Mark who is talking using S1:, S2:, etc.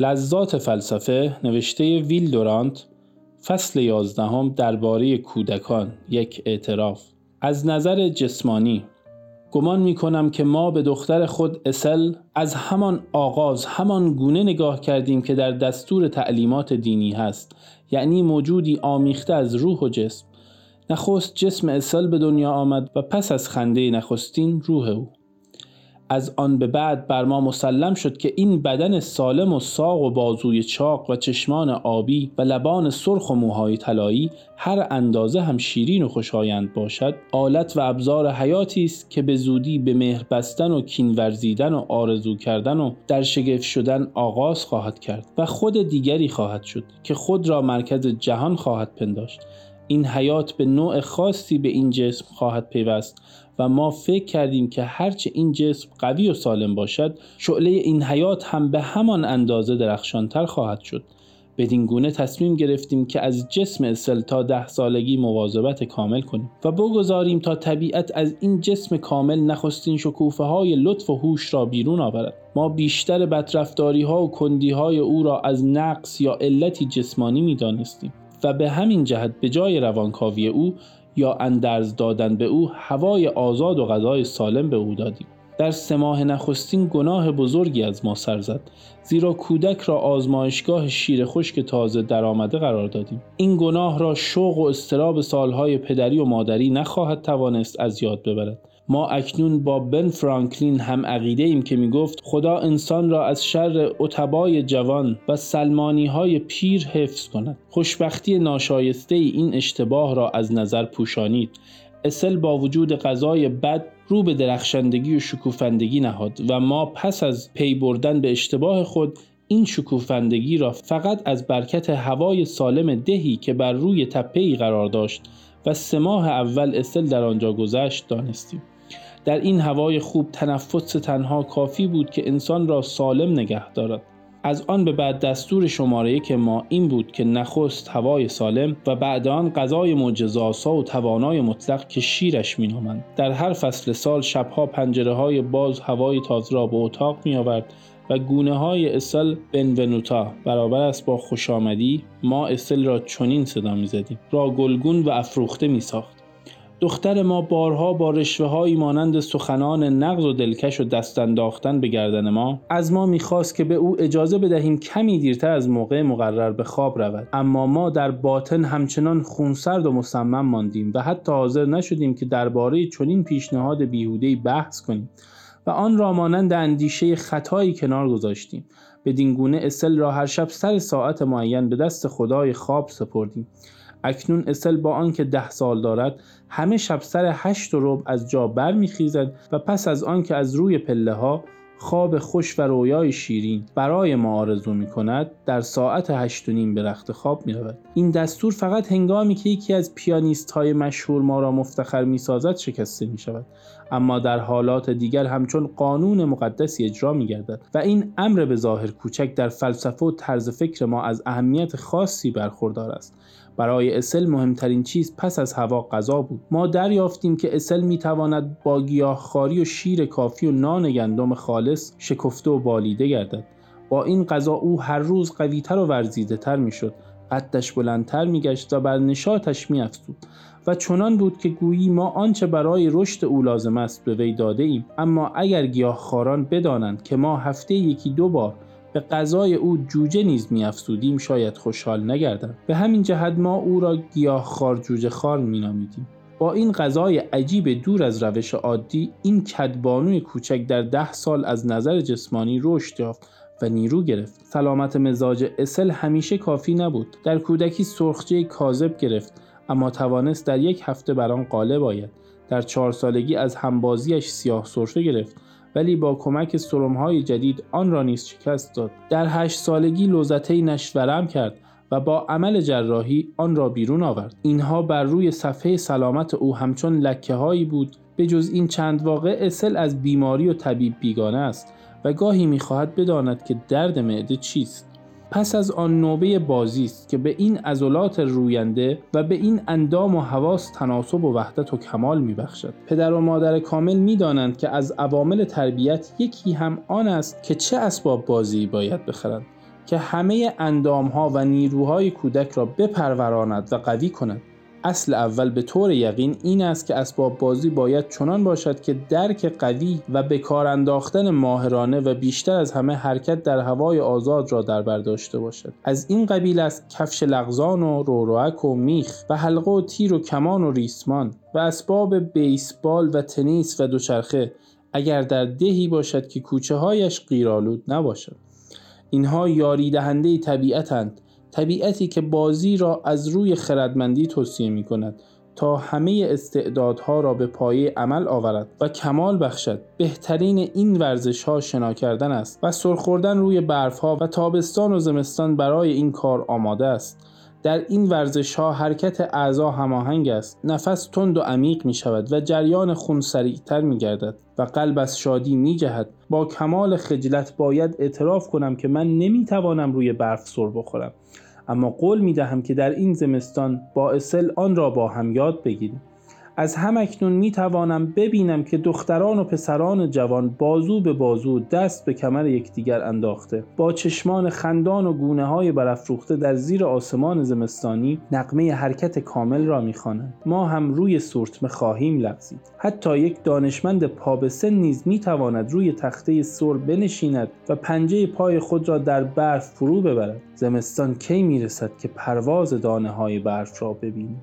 S1: لذات فلسفه نوشته ویل دورانت فصل یازدهم درباره کودکان یک اعتراف. از نظر جسمانی گمان می کنم که ما به دختر خود اسل از همان آغاز همان گونه نگاه کردیم که در دستور تعلیمات دینی هست. یعنی موجودی آمیخته از روح و جسم. نخست جسم اسل به دنیا آمد و پس از خنده نخستین روح او. از آن به بعد بر ما مسلم شد که این بدن سالم و ساق و بازوی چاق و چشمان آبی و لبان سرخ و موهای طلایی هر اندازه هم شیرین و خوشایند باشد. آلت و ابزار حیاتی است که به زودی به مهر بستن و کین ورزیدن و آرزو کردن و در شگفت شدن آغاز خواهد کرد و خود دیگری خواهد شد که خود را مرکز جهان خواهد پنداشت. این حیات به نوع خاصی به این جسم خواهد پیوست و ما فکر کردیم که هرچه این جسم قوی و سالم باشد شعله این حیات هم به همان اندازه درخشانتر خواهد شد. بدین گونه تصمیم گرفتیم که از جسم اسل تا ده سالگی مواظبت کامل کنیم و بگذاریم تا طبیعت از این جسم کامل نخستین شکوفه های لطف و هوش را بیرون آورد. ما بیشتر بدرفتاری ها و کندی های او را از نقص یا علتی جسمانی می دانستیم و به همین جهت به جای روانکاوی او یا اندرز دادن به او هوای آزاد و غذای سالم به او دادیم. در سه ماه نخستین گناه بزرگی از ما سر زد زیرا کودک را آزمایشگاه شیر خشک تازه درآمده قرار دادیم. این گناه را شوق و استراب سالهای پدری و مادری نخواهد توانست از یاد ببرد. ما اکنون با بن فرانکلین هم عقیده ایم که می گفت خدا انسان را از شر اتبای جوان و سلمانی های پیر حفظ کند. خوشبختی ناشایسته این اشتباه را از نظر پوشانید. اسل با وجود غذای بد رو به درخشندگی و شکوفندگی نهاد و ما پس از پی بردن به اشتباه خود این شکوفندگی را فقط از برکت هوای سالم دهی که بر روی تپهی قرار داشت و سه ماه اول اسل در آنجا گذشت دانستیم. در این هوای خوب تنفس تنها کافی بود که انسان را سالم نگه دارد. از آن به بعد دستور شماره که ما این بود که نخست هوای سالم و بعد آن غذای معجزاسا و توانای مطلق که شیرش مینامند. در هر فصل سال شبها پنجره های باز هوای تازه را به اتاق می آورد و گونه های اسل بنونوتا برابر است با خوش آمدی ما اسل را چنین صدا می زدیم را گلگون و افروخته می ساخت دختر ما بارها با رشوه هایی مانند سخنان نقض و دلکش و دست انداختن به گردن ما از ما می‌خواست که به او اجازه بدهیم کمی دیرتر از موقع مقرر به خواب رود. اما ما در باطن همچنان خونسرد و مصمم ماندیم و حتی حاضر نشدیم که درباره چنین پیشنهاد بیهودهای بحث کنیم و آن را مانند اندیشه خطایی کنار گذاشتیم. بدین گونه اسل را هر شب سر ساعت معین به دست خدای خواب سپردیم. اکنون اسل با آنکه ده سال دارد همه شب سر هشت و از جا برمیخیزد و پس از آنکه از روی پله ها خواب خوش و رویای شیرین برای ما آرزو می کند در ساعت هشت و نیم به رخت خواب می رود. این دستور فقط هنگامی که یکی از پیانیست های مشهور ما را مفتخر می سازد شکسته می شود اما در حالات دیگر همچون قانون مقدسی اجرا می گردد و این امر به ظاهر کوچک در فلسفه و طرز فکر ما از اهمیت خاصی برخوردار است برای اسل مهمترین چیز پس از هوا غذا بود. ما دریافتیم که اسل می تواند با گیاهخواری و شیر کافی و نان گندم خالص شکفته و بالیده گردد. با این غذا او هر روز قویتر و ورزیده تر می شد قدش بلندتر می گشت و بر نشاتش می افزود و چنان بود که گویی ما آنچه برای رشد او لازم است به وی داده ایم اما اگر گیاهخواران بدانند که ما هفته یکی دو بار به غذای او جوجه نیز میافزودیم شاید خوشحال نگردند به همین جهت ما او را گیاهخوار جوجه خار مینامیدیم. با این غذای عجیب دور از روش عادی این کدبانوی کوچک در ده سال از نظر جسمانی رشد یافت و نیرو گرفت. سلامت مزاج اسل همیشه کافی نبود. در کودکی سرخجه کاذب گرفت اما توانست در یک هفته بر آن غالب آید. در چهار سالگی از همبازیش سیاه سرفه گرفت. ولی با کمک های جدید آن را نیز شکست داد. در هشت سالگی لوزته نشورم کرد و با عمل جراحی آن را بیرون آورد. اینها بر روی صفحه سلامت او همچون لکه هایی بود به جز این چند واقع اصل از بیماری و طبیب بیگانه است و گاهی می‌خواهد بداند که درد معده چیست. پس از آن نوبه بازی است که به این عضلات روینده و به این اندام و حواس تناسب و وحدت و کمال میبخشد. پدر و مادر کامل می‌دانند که از عوامل تربیت یکی هم آن است که چه اسباب بازی باید بخرند که همه اندامها و نیروهای کودک را بپروراند و قوی کند. اصل اول به طور یقین این است که اسباب بازی باید چنان باشد که درک قوی و به کار انداختن ماهرانه و بیشتر از همه حرکت در هوای آزاد را در بر داشته باشد. از این قبیل است کفش لغزان و روروک و میخ و حلقه و تیر و کمان و ریسمان و اسباب بیسبال و تنیس و دوچرخه اگر در دهی باشد که کوچه هایش قیرالود نباشد. اینها یاری دهنده طبیعتند طبیعتی که بازی را از روی خردمندی توصیه می کند تا همه استعدادها را به پایه عمل آورد و کمال بخشد. بهترین این ورزش ها شنا کردن است و سرخوردن روی برف ها و تابستان و زمستان برای این کار آماده است. در این ورزش ها حرکت اعضا هماهنگ است. نفس تند و عمیق می شود و جریان خون سریعتر می گردد و قلب از شادی می جهد با کمال خجلت باید اعتراف کنم که من نمی توانم روی برف سر بخورم. اما قول می دهم که در این زمستان با اصل آن را با هم یاد بگیریم. از همکنون می توانم ببینم که دختران و پسران جوان بازو به بازو دست به کمر یکدیگر انداخته. با چشمان خندان و گونه های برافروخته در زیر آسمان زمستانی نقمه حرکت کامل را می‌خوانند ما هم روی سورتمه خواهیم لغزید. حتی یک دانشمند پا به سن نیز می تواند روی تخته سر بنشیند و پنجه پای خود را در برف فرو ببرد. زمستان کی می‌رسد که پرواز دانه های برف را ببینیم؟